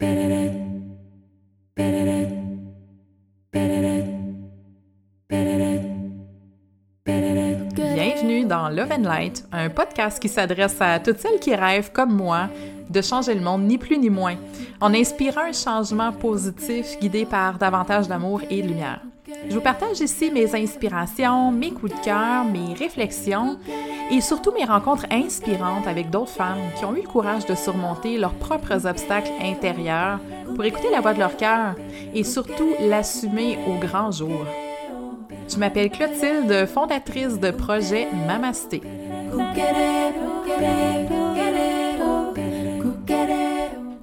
Bienvenue dans Love and Light, un podcast qui s'adresse à toutes celles qui rêvent, comme moi, de changer le monde, ni plus ni moins, en inspirant un changement positif guidé par davantage d'amour et de lumière. Je vous partage ici mes inspirations, mes coups de cœur, mes réflexions et surtout mes rencontres inspirantes avec d'autres femmes qui ont eu le courage de surmonter leurs propres obstacles intérieurs pour écouter la voix de leur cœur et surtout l'assumer au grand jour. Je m'appelle Clotilde, fondatrice de projet Mamasté.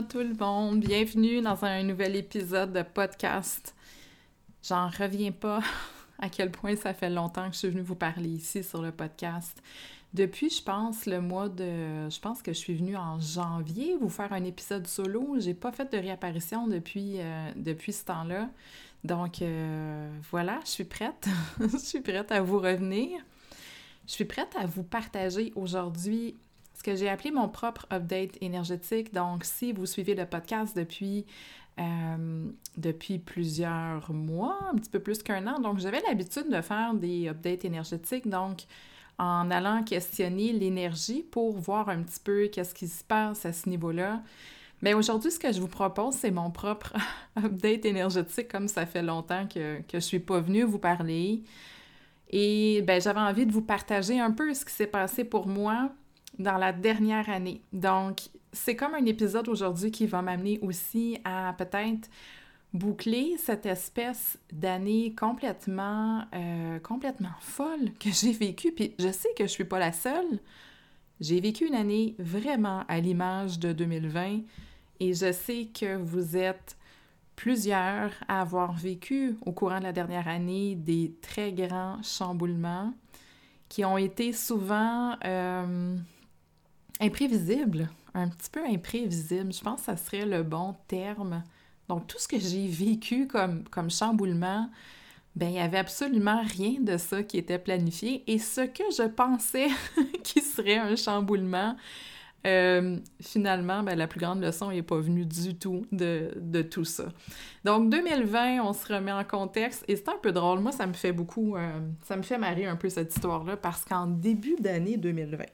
Tout le monde, bienvenue dans un nouvel épisode de podcast. J'en reviens pas à quel point ça fait longtemps que je suis venue vous parler ici sur le podcast. Depuis, je pense, le mois de... Je pense que je suis venue en janvier vous faire un épisode solo. J'ai pas fait de réapparition depuis, euh, depuis ce temps-là. Donc, euh, voilà, je suis prête. je suis prête à vous revenir. Je suis prête à vous partager aujourd'hui ce que j'ai appelé mon propre update énergétique. Donc, si vous suivez le podcast depuis, euh, depuis plusieurs mois, un petit peu plus qu'un an, donc j'avais l'habitude de faire des updates énergétiques, donc en allant questionner l'énergie pour voir un petit peu qu'est-ce qui se passe à ce niveau-là. Mais aujourd'hui, ce que je vous propose, c'est mon propre update énergétique, comme ça fait longtemps que, que je ne suis pas venue vous parler. Et ben, j'avais envie de vous partager un peu ce qui s'est passé pour moi dans la dernière année. Donc, c'est comme un épisode aujourd'hui qui va m'amener aussi à peut-être boucler cette espèce d'année complètement, euh, complètement folle que j'ai vécue. Puis je sais que je suis pas la seule. J'ai vécu une année vraiment à l'image de 2020 et je sais que vous êtes plusieurs à avoir vécu au courant de la dernière année des très grands chamboulements qui ont été souvent euh, imprévisible, un petit peu imprévisible. Je pense que ça serait le bon terme. Donc, tout ce que j'ai vécu comme, comme chamboulement, ben, il n'y avait absolument rien de ça qui était planifié. Et ce que je pensais qui serait un chamboulement, euh, finalement, ben, la plus grande leçon n'est pas venue du tout de, de, tout ça. Donc, 2020, on se remet en contexte et c'est un peu drôle. Moi, ça me fait beaucoup, euh, ça me fait marrer un peu cette histoire-là parce qu'en début d'année 2020,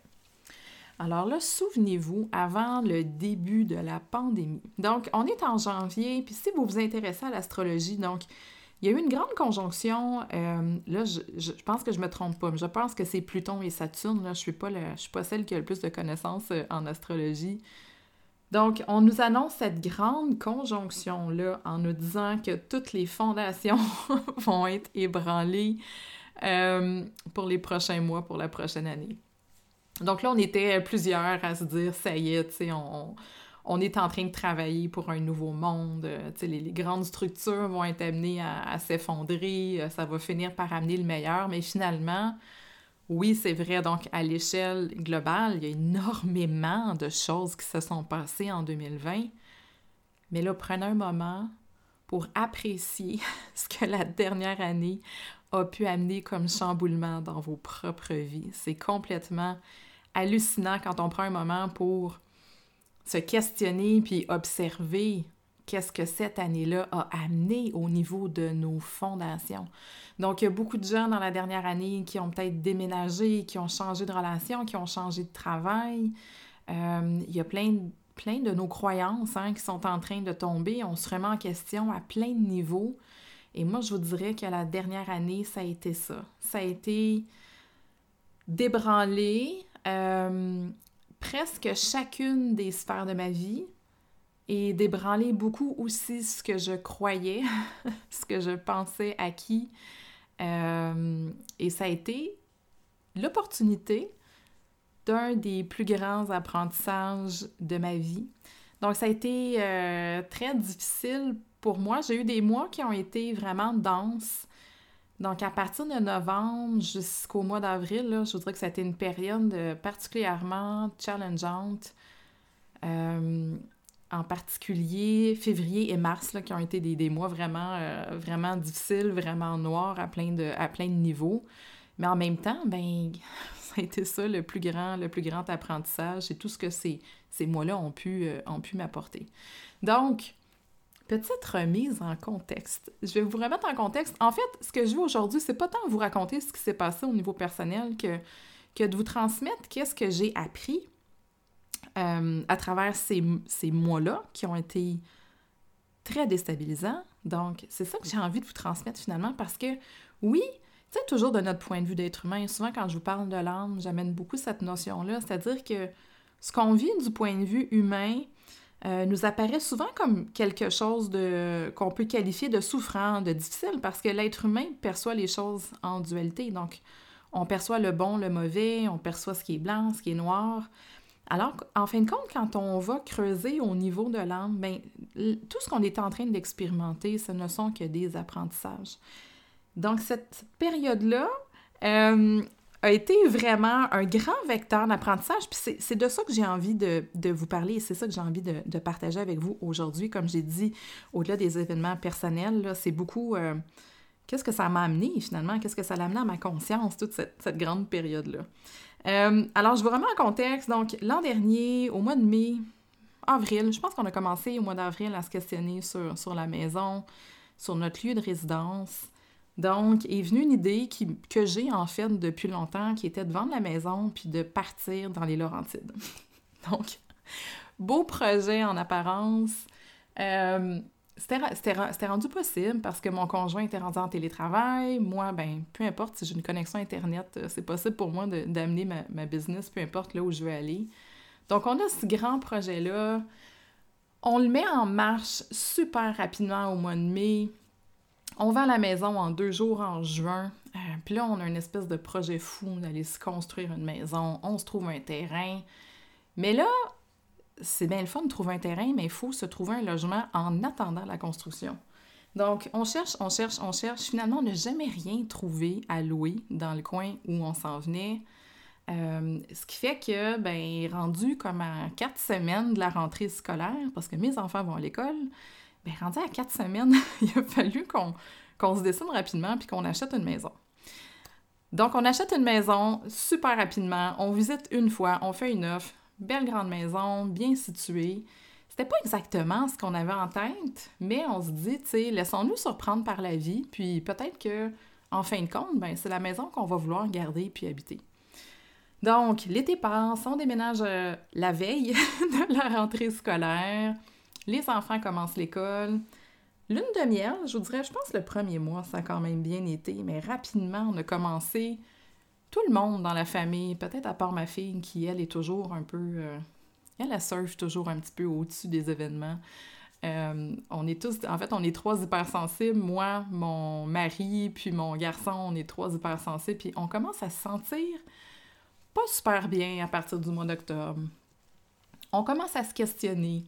alors là, souvenez-vous, avant le début de la pandémie. Donc, on est en janvier, puis si vous vous intéressez à l'astrologie, donc, il y a eu une grande conjonction. Euh, là, je, pense que je me trompe pas, mais je pense que c'est Pluton et Saturne. Là, je suis pas je suis pas celle qui a le plus de connaissances euh, en astrologie. Donc, on nous annonce cette grande conjonction-là en nous disant que toutes les fondations vont être ébranlées euh, pour les prochains mois, pour la prochaine année. Donc là, on était plusieurs à se dire, ça y est, tu sais, on, on, est en train de travailler pour un nouveau monde, euh, sais, les, grandes structures vont être amenées à, s'effondrer, euh, ça va finir par amener le meilleur, mais finalement, oui, c'est vrai, donc à l'échelle globale, il y a énormément de choses qui se sont passées en 2020, mais là, prenez un moment pour apprécier ce que la dernière année a pu amener comme chamboulement dans vos propres vies. C'est complètement hallucinant quand on prend un moment pour se questionner puis observer qu'est-ce que cette année-là a amené au niveau de nos fondations. Donc, il y a beaucoup de gens dans la dernière année qui ont peut-être déménagé, qui ont changé de relation, qui ont changé de travail. Euh, il y a plein, plein de nos croyances hein, qui sont en train de tomber. On se remet en question à plein de niveaux. Et moi, je vous dirais que la dernière année, ça a été ça. Ça a été débranler euh, presque chacune des sphères de ma vie et débranler beaucoup aussi ce que je croyais, ce que je pensais acquis. Euh, et ça a été l'opportunité d'un des plus grands apprentissages de ma vie. Donc, ça a été euh, très difficile pour moi. J'ai eu des mois qui ont été vraiment denses. Donc, à partir de novembre jusqu'au mois d'avril, je voudrais que ça a été une période euh, particulièrement challengeante. Euh, en particulier février et mars, là, qui ont été des, mois vraiment, euh, vraiment difficiles, vraiment noirs à plein, de, à plein de niveaux. Mais en même temps, ben, ça a été ça le plus grand, le plus grand apprentissage et tout ce que ces, ces mois-là ont pu, ont pu m'apporter. Donc, Petite remise en contexte. Je vais vous remettre en contexte. En fait, ce que je veux aujourd'hui, c'est pas tant vous raconter ce qui s'est passé au niveau personnel que, que de vous transmettre qu'est-ce que j'ai appris euh, à travers ces, ces mois-là qui ont été très déstabilisants. Donc, c'est ça que j'ai envie de vous transmettre finalement parce que, oui, tu sais, toujours de notre point de vue d'être humain, souvent quand je vous parle de l'âme, j'amène beaucoup cette notion-là, c'est-à-dire que ce qu'on vit du point de vue humain, euh, nous apparaît souvent comme quelque chose de qu'on peut qualifier de souffrant, de difficile, parce que l'être humain perçoit les choses en dualité. Donc, on perçoit le bon, le mauvais, on perçoit ce qui est blanc, ce qui est noir. Alors, en fin de compte, quand on va creuser au niveau de l'âme, ben, tout ce qu'on est en train d'expérimenter, ce ne sont que des apprentissages. Donc, cette période-là, euh, a été vraiment un grand vecteur d'apprentissage. Puis c'est de ça que j'ai envie de, vous parler et c'est ça que j'ai envie de, partager avec vous aujourd'hui. Comme j'ai dit, au-delà des événements personnels, c'est beaucoup euh, qu'est-ce que ça m'a amené finalement, qu'est-ce que ça l'a amené à ma conscience, toute cette, grande période-là? Euh, alors, je vous remets en contexte. Donc, l'an dernier, au mois de mai, avril, je pense qu'on a commencé au mois d'avril à se questionner sur, sur la maison, sur notre lieu de résidence. Donc, est venue une idée que j'ai en fait depuis longtemps, qui était de vendre la maison puis de partir dans les Laurentides. Donc, beau projet en apparence. Euh, c'était rendu possible parce que mon conjoint était rendu en télétravail. Moi, ben, peu importe si j'ai une connexion Internet, euh, c'est possible pour moi d'amener ma, ma, business, peu importe là où je veux aller. Donc, on a ce grand projet-là. On le met en marche super rapidement au mois de mai. On va à la maison en deux jours en juin. Euh, puis là, on a une espèce de projet fou d'aller se construire une maison. On se trouve un terrain. Mais là, c'est bien le fun de trouver un terrain, mais il faut se trouver un logement en attendant la construction. Donc, on cherche, on cherche, on cherche. Finalement, on n'a jamais rien trouvé à louer dans le coin où on s'en venait. Euh, ce qui fait que, ben, rendu comme à quatre semaines de la rentrée scolaire, parce que mes enfants vont à l'école, ben, rendu à quatre semaines, il a fallu qu'on se décide rapidement puis qu'on achète une maison. Donc, on achète une maison super rapidement, on visite une fois, on fait une offre, belle grande maison, bien située. C'était pas exactement ce qu'on avait en tête, mais on se dit, tu sais, laissons-nous surprendre par la vie, puis peut-être que, en fin de compte, ben, c'est la maison qu'on va vouloir garder puis habiter. Donc, l'été passe, on déménage euh, la veille de la rentrée scolaire. Les enfants commencent l'école. Lune de miel, je vous dirais, je pense le premier mois, ça a quand même bien été, mais rapidement, on a commencé, tout le monde dans la famille, peut-être à part ma fille qui, elle, est toujours un peu... Euh, elle, elle surfe toujours un petit peu au-dessus des événements. Euh, on est tous, en fait, on est trois hypersensibles. Moi, mon mari, puis mon garçon, on est trois hypersensibles. Puis on commence à se sentir pas super bien à partir du mois d'octobre. On commence à se questionner.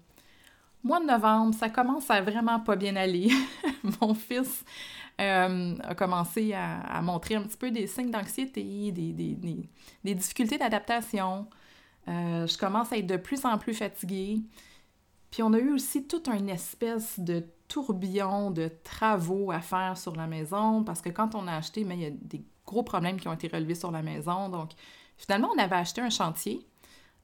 Mois de novembre, ça commence à vraiment pas bien aller. Mon fils euh, a commencé à, montrer un petit peu des signes d'anxiété, des, difficultés d'adaptation. Euh, je commence à être de plus en plus fatiguée. Puis on a eu aussi toute une espèce de tourbillon de travaux à faire sur la maison parce que quand on a acheté, mais il y a des gros problèmes qui ont été relevés sur la maison. Donc finalement, on avait acheté un chantier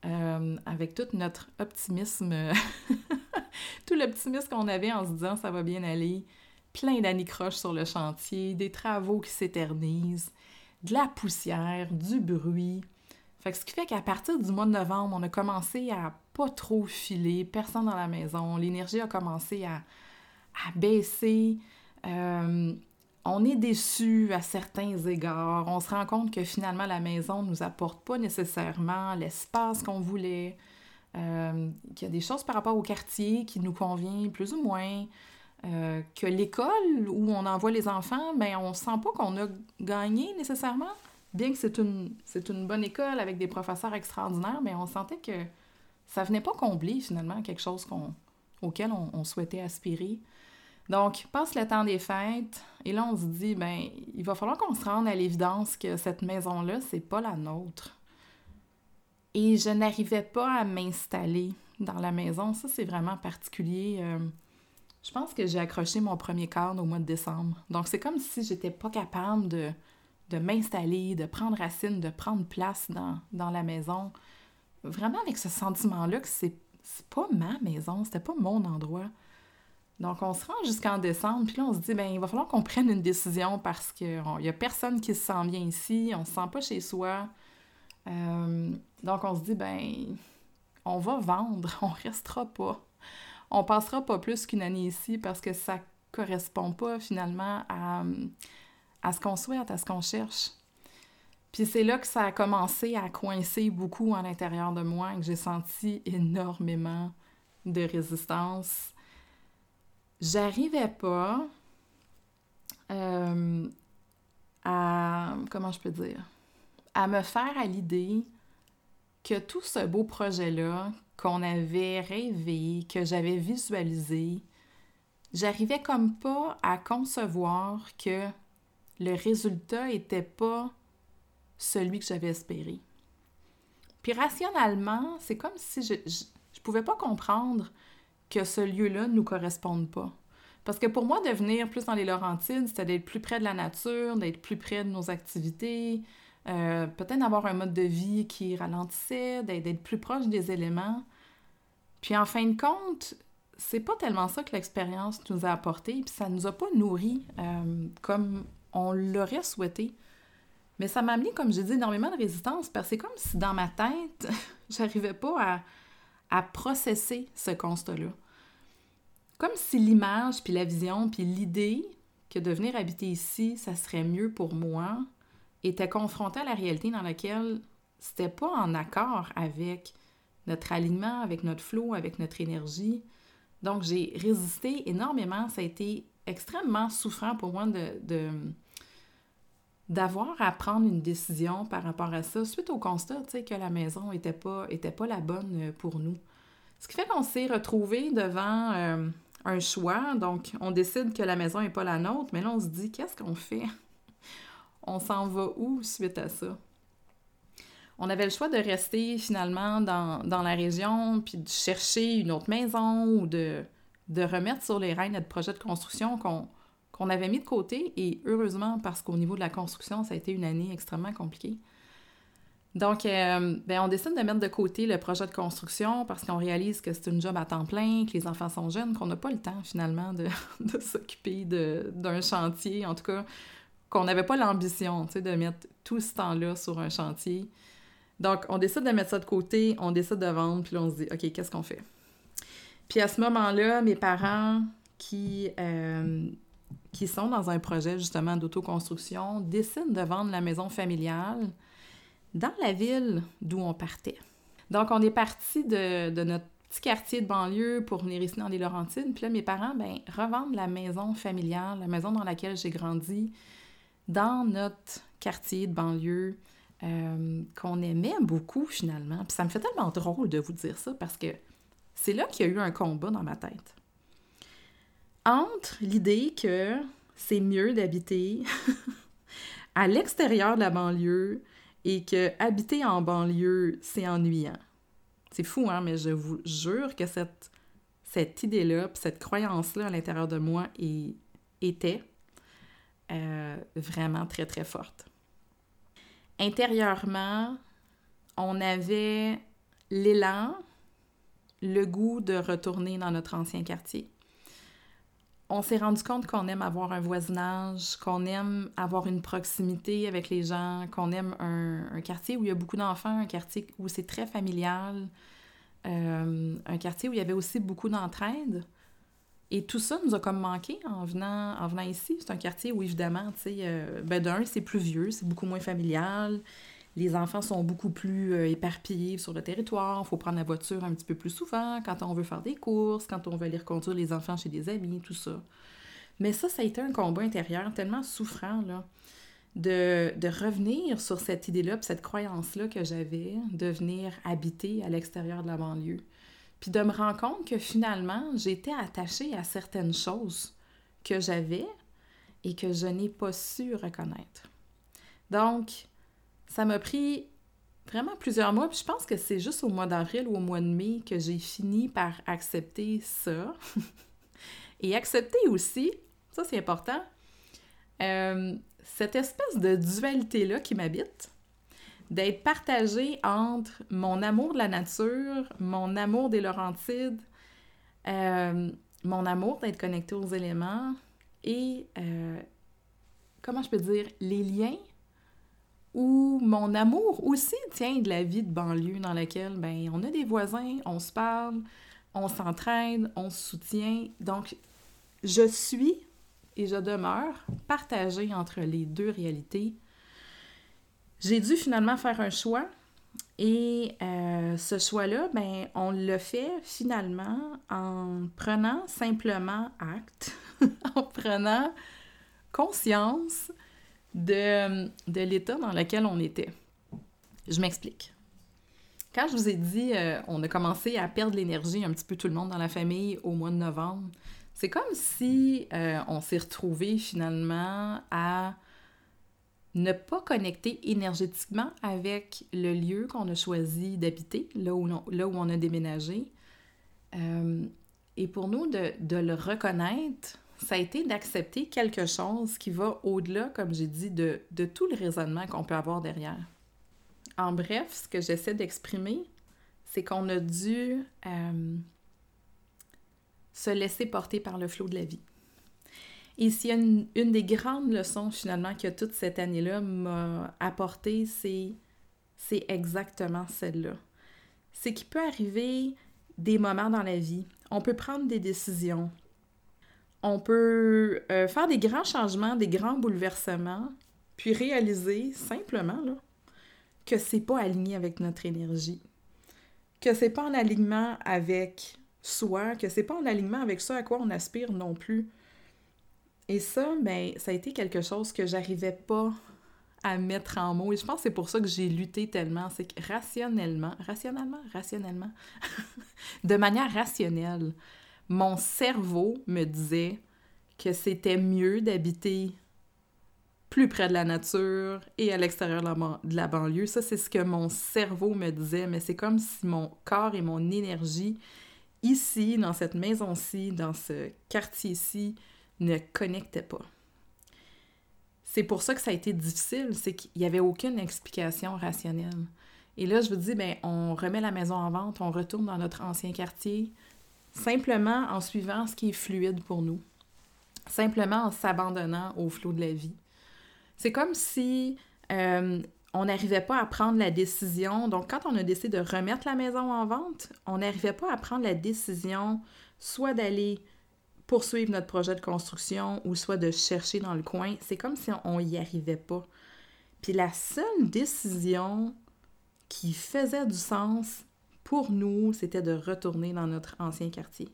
euh, avec tout notre optimisme, tout l'optimisme qu'on avait en se disant ça va bien aller, plein d'anicroches sur le chantier, des travaux qui s'éternisent, de la poussière, du bruit. Fait ce qui fait qu'à partir du mois de novembre, on a commencé à pas trop filer, personne dans la maison, l'énergie a commencé à, à baisser. Euh, on est déçu à certains égards. On se rend compte que finalement, la maison ne nous apporte pas nécessairement l'espace qu'on voulait, euh, qu'il y a des choses par rapport au quartier qui nous convient plus ou moins, euh, que l'école où on envoie les enfants, ben, on ne sent pas qu'on a gagné nécessairement. Bien que c'est une, c'est une bonne école avec des professeurs extraordinaires, mais on sentait que ça venait pas combler finalement quelque chose qu'on, auquel on souhaitait aspirer. Donc, passe le temps des fêtes, et là, on se dit, ben, il va falloir qu'on se rende à l'évidence que cette maison-là, c'est pas la nôtre. Et je n'arrivais pas à m'installer dans la maison. Ça, c'est vraiment particulier. Euh, je pense que j'ai accroché mon premier cadre au mois de décembre. Donc, c'est comme si j'étais pas capable de, de m'installer, de prendre racine, de prendre place dans, dans la maison. Vraiment avec ce sentiment-là que c'est pas ma maison, c'était pas mon endroit. Donc, on se rend jusqu'en décembre, puis là, on se dit, ben il va falloir qu'on prenne une décision parce qu'il n'y a personne qui se sent bien ici, on se sent pas chez soi. Euh, donc, on se dit, ben on va vendre, on restera pas. On passera pas plus qu'une année ici parce que ça correspond pas finalement à, à ce qu'on souhaite, à ce qu'on cherche. Puis c'est là que ça a commencé à coincer beaucoup à l'intérieur de moi, que j'ai senti énormément de résistance j'arrivais pas euh, à, comment je peux dire, à me faire à l'idée que tout ce beau projet-là qu'on avait rêvé, que j'avais visualisé, j'arrivais comme pas à concevoir que le résultat était pas celui que j'avais espéré. Puis rationnellement, c'est comme si je, je pouvais pas comprendre que ce lieu-là ne nous corresponde pas. Parce que pour moi, de venir plus dans les Laurentides, c'était d'être plus près de la nature, d'être plus près de nos activités, euh, peut-être d'avoir un mode de vie qui ralentissait, d'être plus proche des éléments. Puis en fin de compte, c'est pas tellement ça que l'expérience nous a apporté, puis ça nous a pas nourri euh, comme on l'aurait souhaité. Mais ça m'a amené, comme j'ai dit, énormément de résistance, parce que c'est comme si dans ma tête, j'arrivais pas à à processer ce constat-là. Comme si l'image, puis la vision, puis l'idée que de venir habiter ici, ça serait mieux pour moi, était confrontée à la réalité dans laquelle c'était pas en accord avec notre alignement, avec notre flot, avec notre énergie. Donc, j'ai résisté énormément. Ça a été extrêmement souffrant pour moi de, de d'avoir à prendre une décision par rapport à ça, suite au constat que la maison n'était pas, était pas la bonne euh, pour nous. Ce qui fait qu'on s'est retrouvé devant euh, un choix. Donc, on décide que la maison n'est pas la nôtre, mais là, on se dit, qu'est-ce qu'on fait? On s'en va où suite à ça? On avait le choix de rester finalement dans, la région, puis de chercher une autre maison ou de, remettre sur les rails notre projet de construction qu'on qu'on avait mis de côté et heureusement parce qu'au niveau de la construction, ça a été une année extrêmement compliquée. Donc, euh, ben, on décide de mettre de côté le projet de construction parce qu'on réalise que c'est une job à temps plein, que les enfants sont jeunes, qu'on n'a pas le temps finalement de, de s'occuper d'un chantier, en tout cas, qu'on n'avait pas l'ambition de mettre tout ce temps-là sur un chantier. Donc, on décide de mettre ça de côté, on décide de vendre, puis on se dit, OK, qu'est-ce qu'on fait? Puis à ce moment-là, mes parents qui euh, qui sont dans un projet justement d'autoconstruction décident de vendre la maison familiale dans la ville d'où on partait. Donc, on est parti de, notre petit quartier de banlieue pour venir ici dans les Laurentides. Puis là, mes parents, ben, revendent la maison familiale, la maison dans laquelle j'ai grandi, dans notre quartier de banlieue euh, qu'on aimait beaucoup finalement. Puis ça me fait tellement drôle de vous dire ça parce que c'est là qu'il y a eu un combat dans ma tête entre l'idée que c'est mieux d'habiter à l'extérieur de la banlieue et que habiter en banlieue, c'est ennuyant. C'est fou, hein, mais je vous jure que cette, cette idée-là, cette croyance-là à l'intérieur de moi était euh, vraiment très, très forte. Intérieurement, on avait l'élan, le goût de retourner dans notre ancien quartier on s'est rendu compte qu'on aime avoir un voisinage, qu'on aime avoir une proximité avec les gens, qu'on aime un, quartier où il y a beaucoup d'enfants, un quartier où c'est très familial, euh, un quartier où il y avait aussi beaucoup d'entraide. Et tout ça nous a comme manqué en venant, en venant ici. C'est un quartier où, évidemment, tu sais, euh, ben d'un, c'est plus vieux, c'est beaucoup moins familial. Les enfants sont beaucoup plus euh, éparpillés sur le territoire. Il faut prendre la voiture un petit peu plus souvent quand on veut faire des courses, quand on veut aller reconduire les enfants chez des amis, tout ça. Mais ça, ça a été un combat intérieur tellement souffrant, là, de, de revenir sur cette idée-là, cette croyance-là que j'avais de venir habiter à l'extérieur de la banlieue. Puis de me rendre compte que finalement, j'étais attachée à certaines choses que j'avais et que je n'ai pas su reconnaître. Donc, ça m'a pris vraiment plusieurs mois, puis je pense que c'est juste au mois d'avril ou au mois de mai que j'ai fini par accepter ça. et accepter aussi, ça c'est important, euh, cette espèce de dualité-là qui m'habite, d'être partagée entre mon amour de la nature, mon amour des Laurentides, euh, mon amour d'être connecté aux éléments et, euh, comment je peux dire, les liens ou mon amour aussi tient de la vie de banlieue dans laquelle ben, on a des voisins, on se parle, on s'entraide, on se soutient. Donc, je suis et je demeure partagée entre les deux réalités. J'ai dû finalement faire un choix et euh, ce choix-là, ben, on le fait finalement en prenant simplement acte, en prenant conscience de, de l'état dans lequel on était. Je m'explique. Quand je vous ai dit, euh, on a commencé à perdre l'énergie un petit peu tout le monde dans la famille au mois de novembre, c'est comme si euh, on s'est retrouvé finalement à ne pas connecter énergétiquement avec le lieu qu'on a choisi d'habiter, là, où là où on a déménagé. Euh, et pour nous, de, de, le reconnaître, ça a été d'accepter quelque chose qui va au-delà, comme j'ai dit, de, de, tout le raisonnement qu'on peut avoir derrière. En bref, ce que j'essaie d'exprimer, c'est qu'on a dû euh, se laisser porter par le flot de la vie. Et s'il y a une, des grandes leçons finalement que toute cette année-là m'a apporté, c'est, exactement celle-là. C'est qu'il peut arriver des moments dans la vie, on peut prendre des décisions, on peut euh, faire des grands changements, des grands bouleversements, puis réaliser simplement là, que c'est pas aligné avec notre énergie, que c'est pas en alignement avec soi, que c'est pas en alignement avec ça à quoi on aspire non plus. Et ça, ben, ça a été quelque chose que j'arrivais pas à mettre en mots. Et je pense que c'est pour ça que j'ai lutté tellement. C'est que rationnellement, rationnellement, rationnellement, de manière rationnelle, mon cerveau me disait que c'était mieux d'habiter plus près de la nature et à l'extérieur de, la banlieue. Ça, c'est ce que mon cerveau me disait, mais c'est comme si mon corps et mon énergie, ici, dans cette maison-ci, dans ce quartier-ci, ne connectaient pas. C'est pour ça que ça a été difficile, c'est qu'il n'y avait aucune explication rationnelle. Et là, je vous dis, ben, on remet la maison en vente, on retourne dans notre ancien quartier, simplement en suivant ce qui est fluide pour nous, simplement en s'abandonnant au flot de la vie. C'est comme si euh, on n'arrivait pas à prendre la décision. Donc, quand on a décidé de remettre la maison en vente, on n'arrivait pas à prendre la décision soit d'aller poursuivre notre projet de construction ou soit de chercher dans le coin. C'est comme si on n'y arrivait pas. Puis la seule décision qui faisait du sens, pour nous, c'était de retourner dans notre ancien quartier.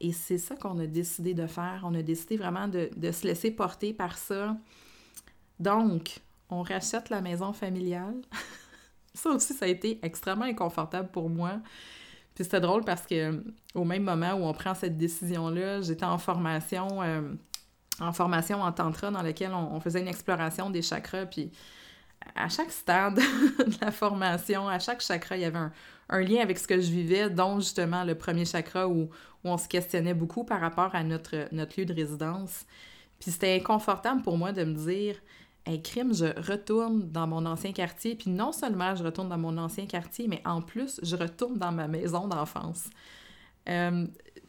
Et c'est ça qu'on a décidé de faire. On a décidé vraiment de, se laisser porter par ça. Donc, on rachète la maison familiale. ça aussi, ça a été extrêmement inconfortable pour moi. C'était drôle parce que au même moment où on prend cette décision-là, j'étais en formation, euh, en formation en tantra dans laquelle on, faisait une exploration des chakras. Puis à chaque stade de la formation, à chaque chakra, il y avait un, un lien avec ce que je vivais, dont justement le premier chakra où, on se questionnait beaucoup par rapport à notre, notre lieu de résidence. Puis c'était inconfortable pour moi de me dire Hey, crime, je retourne dans mon ancien quartier. Puis non seulement je retourne dans mon ancien quartier, mais en plus, je retourne dans ma maison d'enfance. Euh,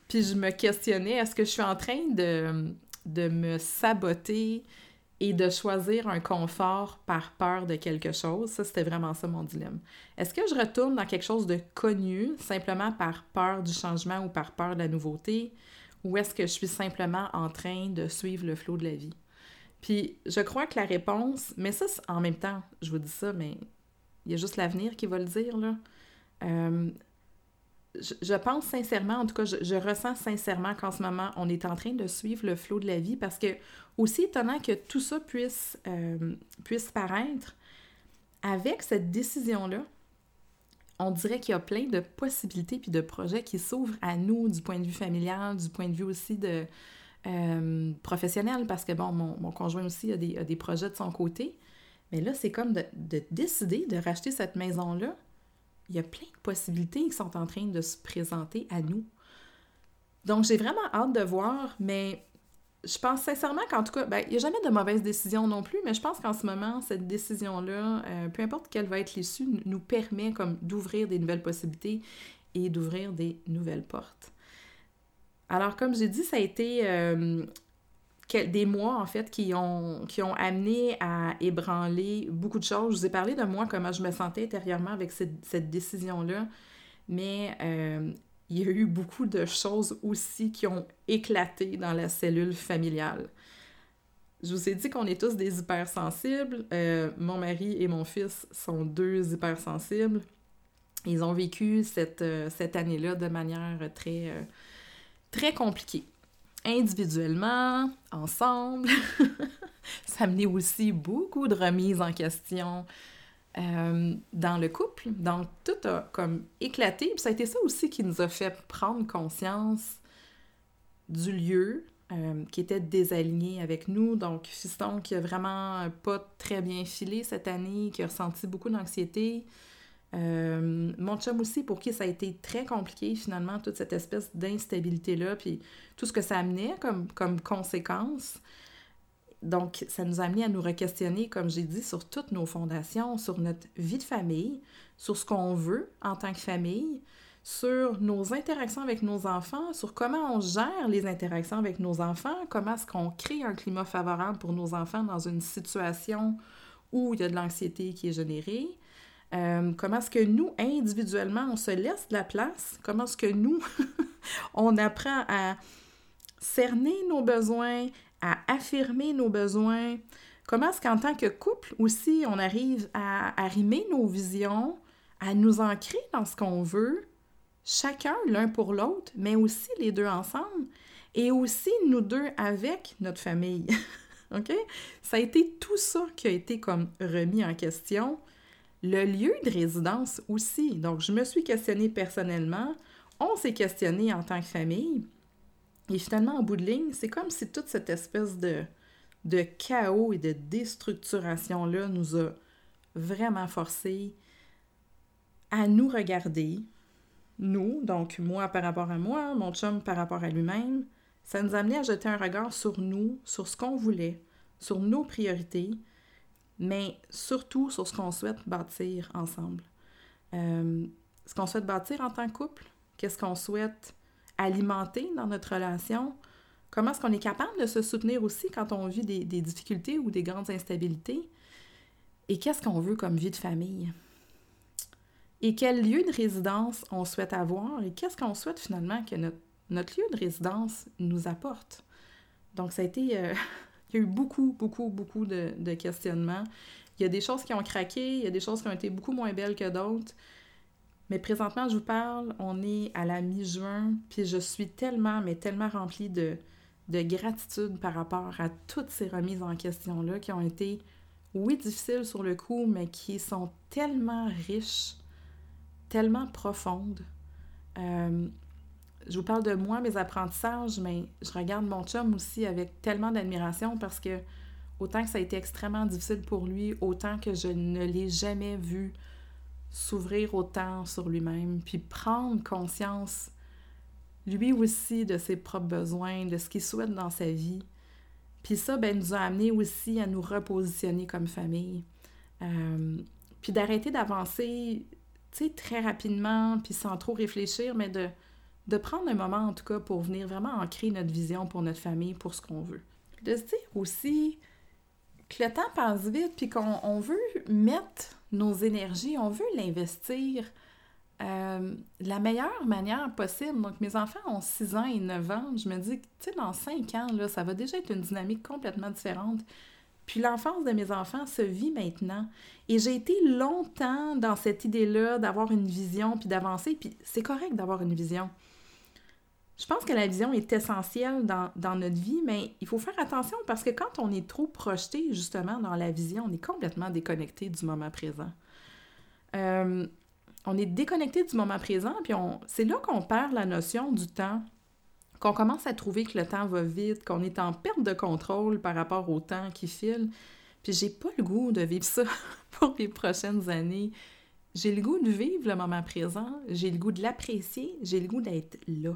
puis je me questionnais est-ce que je suis en train de, de me saboter et de choisir un confort par peur de quelque chose, ça c'était vraiment ça mon dilemme. Est-ce que je retourne dans quelque chose de connu simplement par peur du changement ou par peur de la nouveauté, ou est-ce que je suis simplement en train de suivre le flot de la vie? Puis je crois que la réponse, mais ça en même temps, je vous dis ça, mais il y a juste l'avenir qui va le dire, là. Euh, je, pense sincèrement, en tout cas, je, ressens sincèrement qu'en ce moment, on est en train de suivre le flot de la vie parce que, aussi étonnant que tout ça puisse, euh, puisse paraître, avec cette décision-là, on dirait qu'il y a plein de possibilités puis de projets qui s'ouvrent à nous du point de vue familial, du point de vue aussi de, euh, professionnelle, parce que, bon, mon, conjoint aussi a des, projets de son côté. Mais là, c'est comme de, de, décider de racheter cette maison-là. Il y a plein de possibilités qui sont en train de se présenter à nous. Donc, j'ai vraiment hâte de voir, mais je pense sincèrement qu'en tout cas, ben, il n'y a jamais de mauvaise décision non plus, mais je pense qu'en ce moment, cette décision-là, euh, peu importe quelle va être l'issue, nous permet comme d'ouvrir des nouvelles possibilités et d'ouvrir des nouvelles portes. Alors, comme j'ai dit, ça a été euh, des mois, en fait, qui ont, amené à ébranler beaucoup de choses. Je vous ai parlé de moi, comment je me sentais intérieurement avec cette, décision-là, mais euh, il y a eu beaucoup de choses aussi qui ont éclaté dans la cellule familiale. Je vous ai dit qu'on est tous des hypersensibles. Euh, mon mari et mon fils sont deux hypersensibles. Ils ont vécu cette, année-là de manière très, très compliquée. Individuellement, ensemble. Ça mené aussi beaucoup de remises en question euh, dans le couple. Donc, tout a comme éclaté. Puis ça a été ça aussi qui nous a fait prendre conscience du lieu euh, qui était désaligné avec nous. Donc, Fiston qui a vraiment pas très bien filé cette année, qui a ressenti beaucoup d'anxiété. Euh, mon chum aussi, pour qui ça a été très compliqué finalement, toute cette espèce d'instabilité-là, puis tout ce que ça amenait comme, comme conséquence. Donc, ça nous a amené à nous re-questionner, comme j'ai dit, sur toutes nos fondations, sur notre vie de famille, sur ce qu'on veut en tant que famille, sur nos interactions avec nos enfants, sur comment on gère les interactions avec nos enfants, comment est-ce qu'on crée un climat favorable pour nos enfants dans une situation où il y a de l'anxiété qui est générée, euh, comment est-ce que nous, individuellement, on se laisse de la place, comment est-ce que nous, on apprend à cerner nos besoins, à affirmer nos besoins? Comment est-ce qu'en tant que couple aussi, on arrive à arrimer nos visions, à nous ancrer dans ce qu'on veut, chacun l'un pour l'autre, mais aussi les deux ensemble, et aussi nous deux avec notre famille? OK? Ça a été tout ça qui a été comme remis en question. Le lieu de résidence aussi. Donc, je me suis questionnée personnellement. On s'est questionné en tant que famille. Et finalement, en bout de ligne, c'est comme si toute cette espèce de, de chaos et de déstructuration-là nous a vraiment forcé à nous regarder, nous, donc moi par rapport à moi, mon chum par rapport à lui-même. Ça nous a amené à jeter un regard sur nous, sur ce qu'on voulait, sur nos priorités, mais surtout sur ce qu'on souhaite bâtir ensemble. Euh, ce qu'on souhaite bâtir en tant que couple, qu'est-ce qu'on souhaite alimenter dans notre relation? Comment est-ce qu'on est capable de se soutenir aussi quand on vit des, difficultés ou des grandes instabilités? Et qu'est-ce qu'on veut comme vie de famille? Et quel lieu de résidence on souhaite avoir et qu'est-ce qu'on souhaite finalement que notre, notre, lieu de résidence nous apporte? Donc, ça a été. Euh, il y a eu beaucoup, beaucoup, beaucoup de, questionnements. Il y a des choses qui ont craqué, il y a des choses qui ont été beaucoup moins belles que d'autres. Mais présentement, je vous parle, on est à la mi-juin, puis je suis tellement, mais tellement remplie de, de gratitude par rapport à toutes ces remises en question-là qui ont été, oui, difficiles sur le coup, mais qui sont tellement riches, tellement profondes. Euh, je vous parle de moi, mes apprentissages, mais je regarde mon chum aussi avec tellement d'admiration parce que autant que ça a été extrêmement difficile pour lui, autant que je ne l'ai jamais vu s'ouvrir autant sur lui-même, puis prendre conscience, lui aussi, de ses propres besoins, de ce qu'il souhaite dans sa vie. Puis ça, ben, nous a amené aussi à nous repositionner comme famille. Euh, puis d'arrêter d'avancer, tu sais, très rapidement, puis sans trop réfléchir, mais de, de prendre un moment, en tout cas, pour venir vraiment ancrer notre vision pour notre famille, pour ce qu'on veut. De se dire aussi que le temps passe vite, puis qu'on veut mettre nos énergies, on veut l'investir euh, la meilleure manière possible. Donc, mes enfants ont 6 ans et 9 ans. Je me dis, tu sais, dans 5 ans, là, ça va déjà être une dynamique complètement différente. Puis l'enfance de mes enfants se vit maintenant. Et j'ai été longtemps dans cette idée-là d'avoir une vision, puis d'avancer. Puis c'est correct d'avoir une vision. Je pense que la vision est essentielle dans, dans, notre vie, mais il faut faire attention parce que quand on est trop projeté justement dans la vision, on est complètement déconnecté du moment présent. Euh, on est déconnecté du moment présent, puis c'est là qu'on perd la notion du temps qu'on commence à trouver que le temps va vite, qu'on est en perte de contrôle par rapport au temps qui file. Puis j'ai pas le goût de vivre ça pour les prochaines années. J'ai le goût de vivre le moment présent, j'ai le goût de l'apprécier, j'ai le goût d'être là.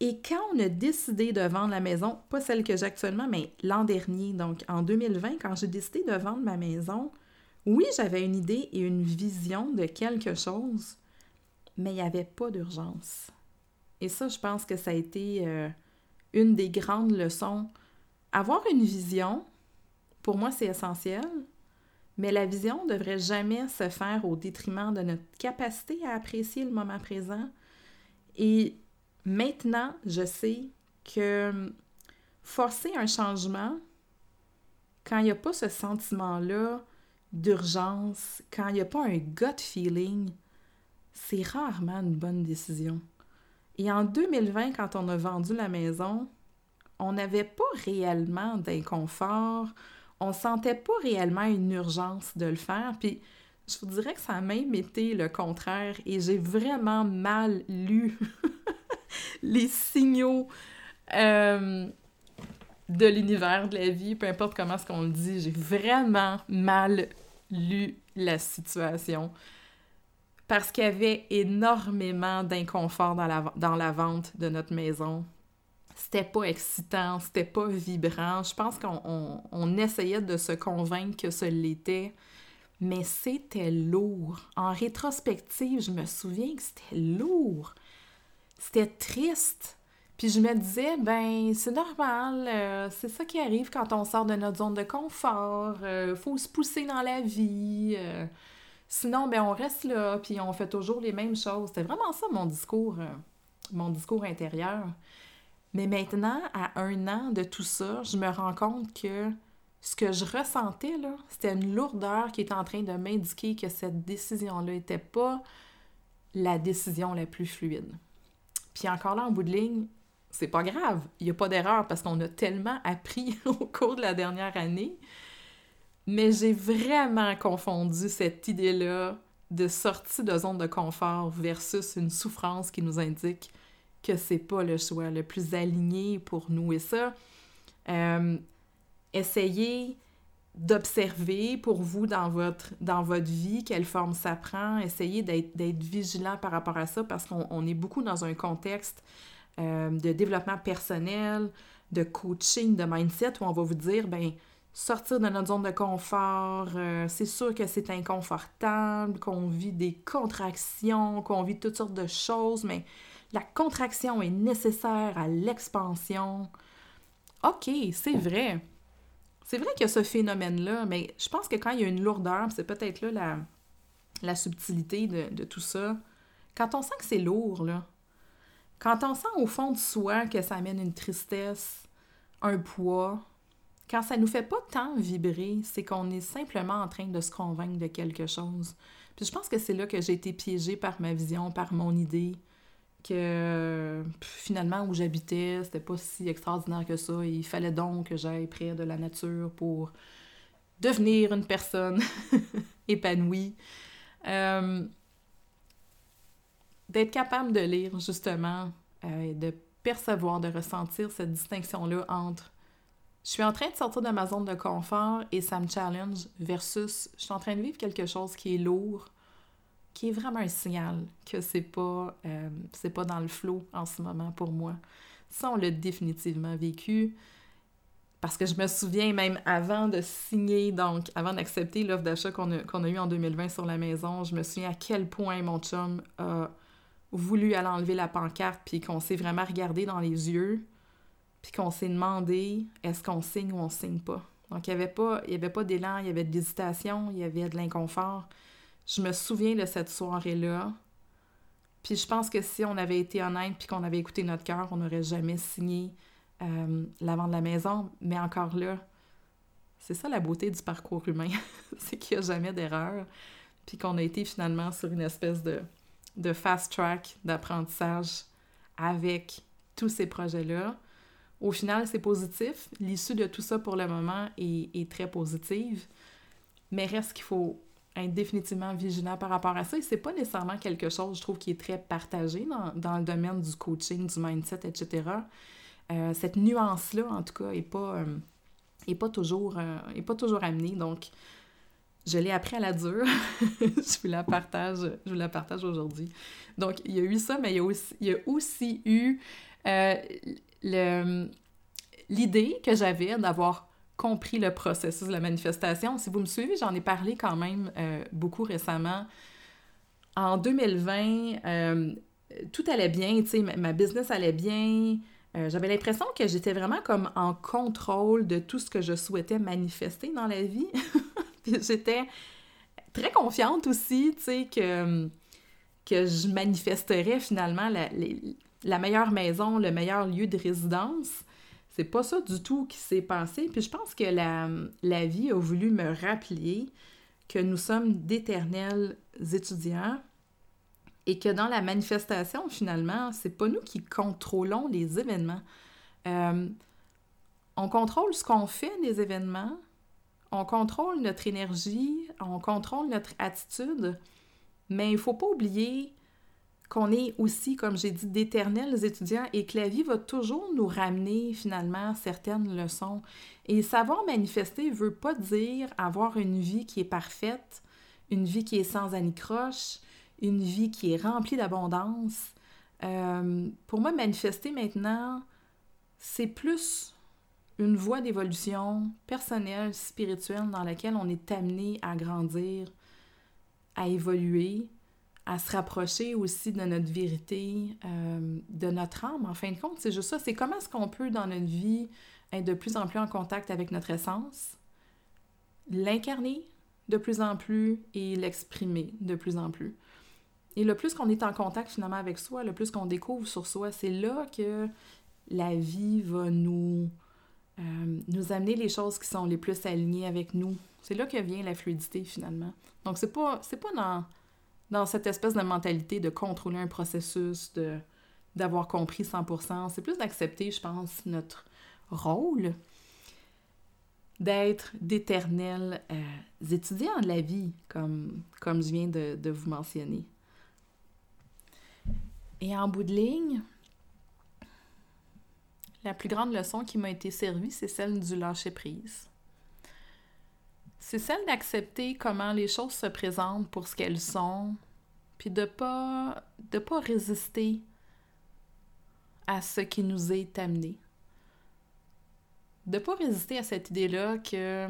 Et quand on a décidé de vendre la maison, pas celle que j'ai actuellement, mais l'an dernier, donc en 2020, quand j'ai décidé de vendre ma maison, oui, j'avais une idée et une vision de quelque chose, mais il n'y avait pas d'urgence. Et ça, je pense que ça a été euh, une des grandes leçons. Avoir une vision, pour moi, c'est essentiel, mais la vision ne devrait jamais se faire au détriment de notre capacité à apprécier le moment présent. Et maintenant, je sais que hum, forcer un changement, quand il n'y a pas ce sentiment-là d'urgence, quand il n'y a pas un gut feeling, c'est rarement une bonne décision. Et en 2020, quand on a vendu la maison, on n'avait pas réellement d'inconfort, on sentait pas réellement une urgence de le faire. Puis je vous dirais que ça a même été le contraire et j'ai vraiment mal lu les signaux euh, de l'univers de la vie, peu importe comment ce qu'on le dit, j'ai vraiment mal lu la situation parce qu'il y avait énormément d'inconfort dans la, vente de notre maison. C'était pas excitant, c'était pas vibrant. Je pense qu'on on, essayait de se convaincre que ce l'était, mais c'était lourd. En rétrospective, je me souviens que c'était lourd. C'était triste. Puis je me disais, ben, c'est normal, euh, c'est ça qui arrive quand on sort de notre zone de confort, euh, faut se pousser dans la vie. Euh. sinon, ben, on reste là, puis on fait toujours les mêmes choses. C'était vraiment ça mon discours, mon discours intérieur. Mais maintenant, à un an de tout ça, je me rends compte que ce que je ressentais, là, c'était une lourdeur qui était en train de m'indiquer que cette décision-là n'était pas la décision la plus fluide. Puis encore là, en bout de ligne, c'est pas grave, il n'y a pas d'erreur parce qu'on a tellement appris au cours de la dernière année. Mais j'ai vraiment confondu cette idée-là de sortie de zone de confort versus une souffrance qui nous indique que c'est pas le choix le plus aligné pour nous. Et ça, euh, essayez d'observer pour vous dans votre, dans votre vie quelle forme ça prend. Essayez d'être vigilant par rapport à ça parce qu'on est beaucoup dans un contexte euh, de développement personnel, de coaching, de mindset où on va vous dire, ben sortir de notre zone de confort, euh, c'est sûr que c'est inconfortable, qu'on vit des contractions, qu'on vit toutes sortes de choses, mais la contraction est nécessaire à l'expansion. OK, c'est vrai. C'est vrai qu'il y a ce phénomène-là, mais je pense que quand il y a une lourdeur, c'est peut-être là la, subtilité de, tout ça. Quand on sent que c'est lourd, là, quand on sent au fond de soi que ça amène une tristesse, un poids, quand ça nous fait pas tant vibrer, c'est qu'on est simplement en train de se convaincre de quelque chose. Puis je pense que c'est là que j'ai été piégée par ma vision, par mon idée, que finalement où j'habitais, c'était pas si extraordinaire que ça. Il fallait donc que j'aille près de la nature pour devenir une personne épanouie. Euh, d'être capable de lire justement, euh, de percevoir, de ressentir cette distinction-là entre je suis en train de sortir de ma zone de confort et ça me challenge versus je suis en train de vivre quelque chose qui est lourd qui est vraiment un signal que c'est pas, euh, pas dans le flot en ce moment pour moi. Ça, on l'a définitivement vécu. Parce que je me souviens même avant de signer, donc avant d'accepter l'offre d'achat qu'on a, a eue en 2020 sur la maison, je me souviens à quel point mon chum a voulu aller enlever la pancarte, puis qu'on s'est vraiment regardé dans les yeux, puis qu'on s'est demandé est-ce qu'on signe ou on signe pas? Donc il n'y avait pas, avait pas d'élan, il y avait de l'hésitation, il y avait de l'inconfort. Je me souviens de cette soirée-là. Puis je pense que si on avait été honnête puis qu'on avait écouté notre cœur, on n'aurait jamais signé euh, la vente de la maison. Mais encore là, c'est ça la beauté du parcours humain. c'est qu'il n'y a jamais d'erreur. Puis qu'on a été finalement sur une espèce de, de fast track d'apprentissage avec tous ces projets-là. Au final, c'est positif. L'issue de tout ça pour le moment est, est très positive. Mais reste qu'il faut être définitivement vigilant par rapport à ça. Et c'est pas nécessairement quelque chose, je trouve, qui est très partagé dans, le domaine du coaching, du mindset, etc. Euh, cette nuance-là, en tout cas, est pas, est pas, toujours, est pas toujours amenée. Donc, je l'ai appris à la dure. je vous la partage, je vous la partage aujourd'hui. Donc, il y a eu ça, mais il y a aussi, il y a aussi eu l'idée que j'avais d'avoir compris le processus de la manifestation. Si vous me suivez, j'en ai parlé quand même euh, beaucoup récemment. En 2020, euh, tout allait bien, tu sais, ma business allait bien. Euh, j'avais l'impression que j'étais vraiment comme en contrôle de tout ce que je souhaitais manifester dans la vie. j'étais très confiante aussi, tu sais, que, je manifesterais finalement la meilleure maison, le meilleur lieu de résidence. C'est pas ça du tout qui s'est passé. Puis je pense que la, vie a voulu me rappeler que nous sommes d'éternels étudiants et que dans la manifestation, finalement, c'est pas nous qui contrôlons les événements. Euh, on contrôle ce qu'on fait des événements, on contrôle notre énergie, on contrôle notre attitude, mais il faut pas oublier qu'on est aussi, comme j'ai dit, d'éternels étudiants et que la vie va toujours nous ramener finalement certaines leçons. Et savoir manifester ne veut pas dire avoir une vie qui est parfaite, une vie qui est sans anicroche, une vie qui est remplie d'abondance. Euh, pour moi, manifester maintenant, c'est plus une voie d'évolution personnelle, spirituelle dans laquelle on est amené à grandir, à évoluer, à se rapprocher aussi de notre vérité, euh, de notre âme. En fin de compte, c'est juste ça. C'est comment est-ce qu'on peut, dans notre vie, être de plus en plus en contact avec notre essence, l'incarner de plus en plus et l'exprimer de plus en plus. Et le plus qu'on est en contact finalement avec soi, le plus qu'on découvre sur soi, c'est là que la vie va nous, euh, nous amener les choses qui sont les plus alignées avec nous. C'est là que vient la fluidité finalement. Donc c'est pas, c'est pas dans dans cette espèce de mentalité de contrôler un processus, de d'avoir compris 100%. C'est plus d'accepter, je pense, notre rôle d'être d'éternels euh, étudiants de la vie, comme, comme je viens de, vous mentionner. Et en bout de ligne, la plus grande leçon qui m'a été servie, c'est celle du lâcher-prise. C'est celle d'accepter comment les choses se présentent pour ce qu'elles sont, puis de pas de pas résister à ce qui nous est amené. De pas résister à cette idée-là que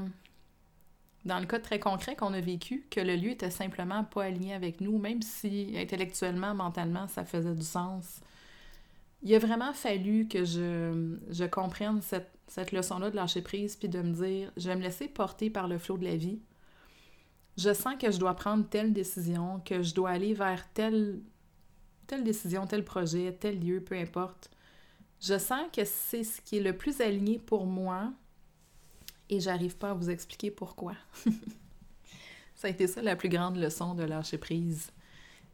dans le cas très concret qu'on a vécu, que le lieu était simplement pas aligné avec nous, même si intellectuellement, mentalement, ça faisait du sens. Il a vraiment fallu que je, je comprenne cette, cette leçon-là de lâcher prise, puis de me dire, je vais me laisser porter par le flot de la vie, je sens que je dois prendre telle décision, que je dois aller vers telle, telle décision, tel projet, tel lieu, peu importe. Je sens que c'est ce qui est le plus aligné pour moi et j'arrive pas à vous expliquer pourquoi. ça a été ça la plus grande leçon de lâcher prise.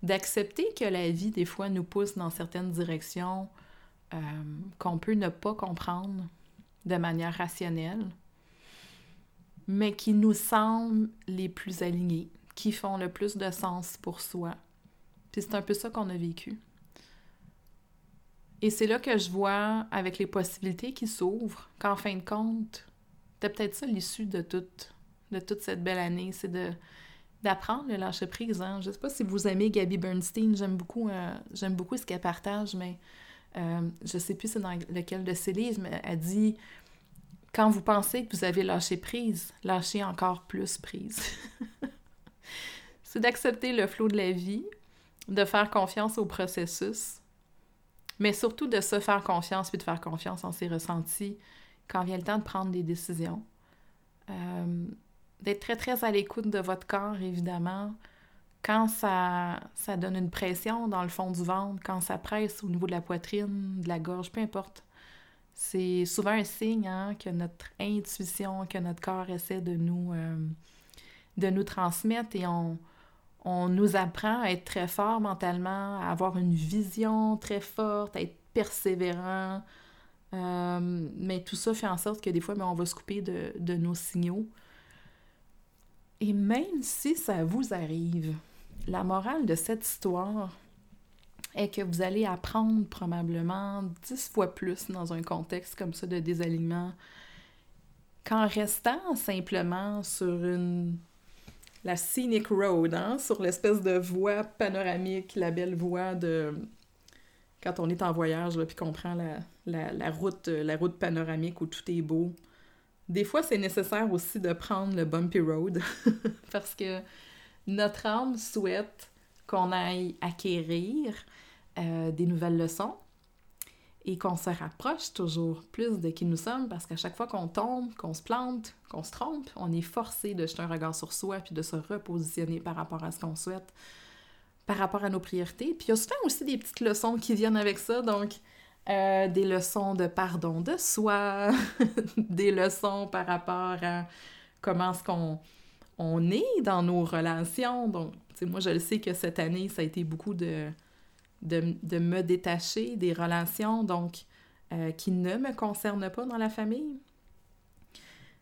D'accepter que la vie, des fois, nous pousse dans certaines directions euh, qu'on peut ne pas comprendre de manière rationnelle mais qui nous semblent les plus alignés, qui font le plus de sens pour soi. Puis c'est un peu ça qu'on a vécu. Et c'est là que je vois, avec les possibilités qui s'ouvrent, qu'en fin de compte, c'est peut-être ça l'issue de toute, de toute cette belle année, c'est de d'apprendre le lâcher prise. Hein. Je sais pas si vous aimez Gabby Bernstein, j'aime beaucoup, euh, j'aime beaucoup ce qu'elle partage, mais euh, je sais plus c'est dans lequel de ses livres, mais elle dit quand vous pensez que vous avez lâché prise, lâchez encore plus prise. c'est d'accepter le flot de la vie, de faire confiance au processus, mais surtout de se faire confiance puis de faire confiance en ses ressentis quand vient le temps de prendre des décisions. Euh, d'être très, très à l'écoute de votre corps, évidemment. Quand ça, ça donne une pression dans le fond du ventre, quand ça presse au niveau de la poitrine, de la gorge, peu importe c'est souvent un signe hein, que notre intuition, que notre corps essaie de nous, euh, transmettre et on, nous apprend à être très fort mentalement, à avoir une vision très forte, à être persévérant. Euh, mais tout ça fait en sorte que des fois, mais ben, on va se couper de nos signaux. Et même si ça vous arrive, la morale de cette histoire est que vous allez apprendre probablement dix fois plus dans un contexte comme ça de désalignement qu'en restant simplement sur une la scenic road, hein, sur l'espèce de voie panoramique, la belle voie de quand on est en voyage puis qu'on prend la, route, la route panoramique où tout est beau. Des fois, c'est nécessaire aussi de prendre le bumpy road parce que notre âme souhaite qu'on aille acquérir euh, des nouvelles leçons et qu'on se rapproche toujours plus de qui nous sommes parce qu'à chaque fois qu'on tombe, qu'on se plante, qu'on se trompe, on est forcé de jeter un regard sur soi puis de se repositionner par rapport à ce qu'on souhaite, par rapport à nos priorités. Puis il y a souvent aussi des petites leçons qui viennent avec ça, donc euh, des leçons de pardon de soi, des leçons par rapport à comment est-ce qu'on on est dans nos relations. Donc, moi, je le sais que cette année, ça a été beaucoup de de, me détacher des relations donc euh, qui ne me concernent pas dans la famille,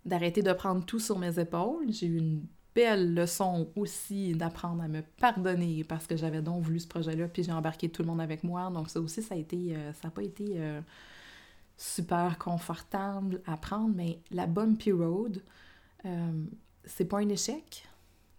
d'arrêter de prendre tout sur mes épaules. J'ai eu une belle leçon aussi d'apprendre à me pardonner parce que j'avais donc voulu ce projet-là, puis j'ai embarqué tout le monde avec moi. Donc ça aussi, ça a été, euh, ça n'a pas été euh, super confortable à prendre, mais la bumpy road, c'est pas un échec,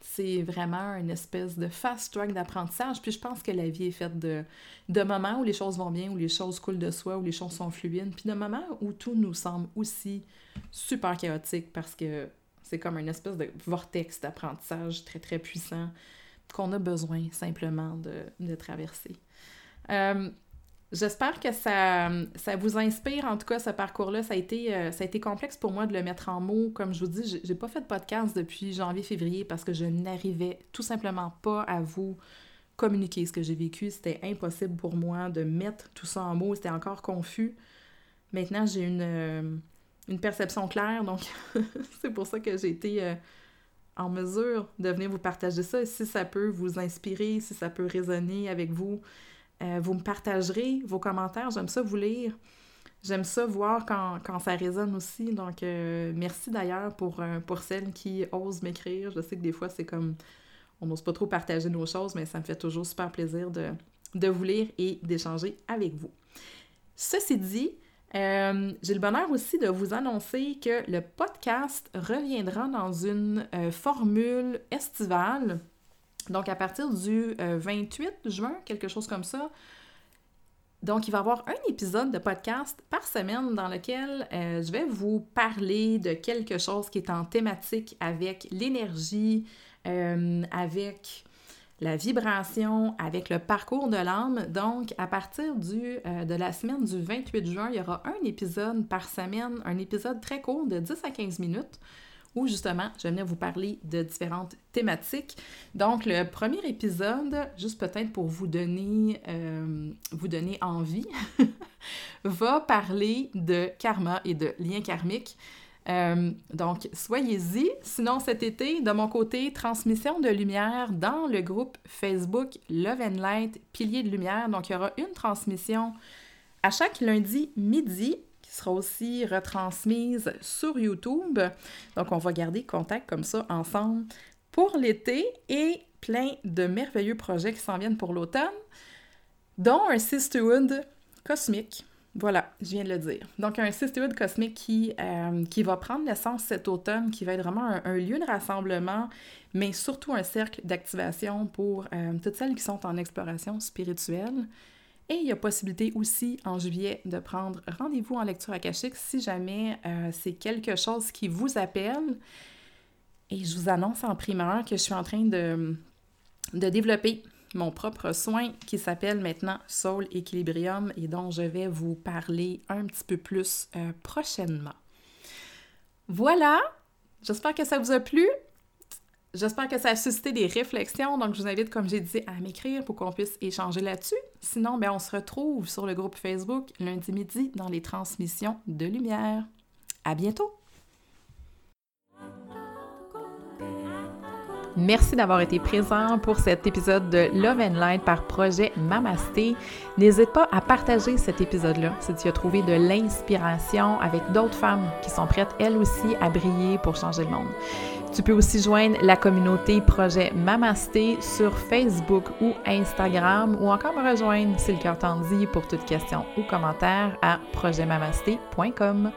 c'est vraiment une espèce de fast track d'apprentissage. Puis je pense que la vie est faite de, de moments où les choses vont bien, où les choses coulent de soi, où les choses sont fluides, puis de moments où tout nous semble aussi super chaotique parce que c'est comme une espèce de vortex d'apprentissage très très puissant qu'on a besoin simplement de, de traverser. Euh, J'espère que ça, ça vous inspire, en tout cas, ce parcours-là. Ça, a été, euh, ça a été complexe pour moi de le mettre en mots. Comme je vous dis, j'ai pas fait de podcast depuis janvier-février parce que je n'arrivais tout simplement pas à vous communiquer ce que j'ai vécu. C'était impossible pour moi de mettre tout ça en mots. C'était encore confus. Maintenant, j'ai une, euh, une perception claire, donc c'est pour ça que j'ai été euh, en mesure de venir vous partager ça. si ça peut vous inspirer, si ça peut résonner avec vous, euh, vous me partagerez vos commentaires. J'aime ça vous lire. J'aime ça voir quand, ça résonne aussi. Donc, euh, merci d'ailleurs pour, celles qui osent m'écrire. Je sais que des fois, c'est comme on n'ose pas trop partager nos choses, mais ça me fait toujours super plaisir de, de vous lire et d'échanger avec vous. Ceci dit, j'ai le bonheur aussi de vous annoncer que le podcast reviendra dans une formule estivale. Donc, à partir du 28 euh, juin, quelque chose comme ça, donc, il va y avoir un épisode de podcast par semaine dans lequel euh, je vais vous parler de quelque chose qui est en thématique avec l'énergie, euh, avec la vibration, avec le parcours de l'âme. Donc, à partir du, de la semaine du 28 juin, il y aura un épisode par semaine, un épisode très court de 10 à 15 minutes où justement, je venir vous parler de différentes thématiques. Donc, le premier épisode, juste peut-être pour vous donner, euh, vous donner envie, va parler de karma et de liens karmiques. Euh, donc, soyez-y. Sinon, cet été, de mon côté, transmission de lumière dans le groupe Facebook Love and Light, Pilier de lumière. Donc, il y aura une transmission à chaque lundi midi sera aussi retransmise sur YouTube. Donc, on va garder contact comme ça ensemble pour l'été et plein de merveilleux projets qui s'en viennent pour l'automne, dont un Sisterhood cosmique. Voilà, je viens de le dire. Donc, un Sisterhood cosmique qui, euh, qui va prendre naissance cet automne, qui va être vraiment un, lieu de rassemblement, mais surtout un cercle d'activation pour euh, toutes celles qui sont en exploration spirituelle et il y a possibilité aussi en juillet de prendre rendez-vous en lecture akashique si jamais euh, c'est quelque chose qui vous appelle. Et je vous annonce en primeur que je suis en train de développer mon propre soin qui s'appelle maintenant Soul Equilibrium et dont je vais vous parler un petit peu plus euh, prochainement. Voilà, j'espère que ça vous a plu. J'espère que ça a suscité des réflexions, donc je vous invite, comme j'ai dit, à m'écrire pour qu'on puisse échanger là-dessus. Sinon, ben, on se retrouve sur le groupe Facebook lundi midi dans les transmissions de lumière. À bientôt! Merci d'avoir été présent pour cet épisode de Love and Light par projet Mamasté. N'hésite pas à partager cet épisode-là si tu as trouvé de l'inspiration avec d'autres femmes qui sont prêtes elles aussi à briller pour changer le monde. Tu peux aussi joindre la communauté projet Mamasté sur Facebook ou Instagram ou encore me rejoindre si le cœur t'en dit pour toute question ou commentaire à projetmamasté.com.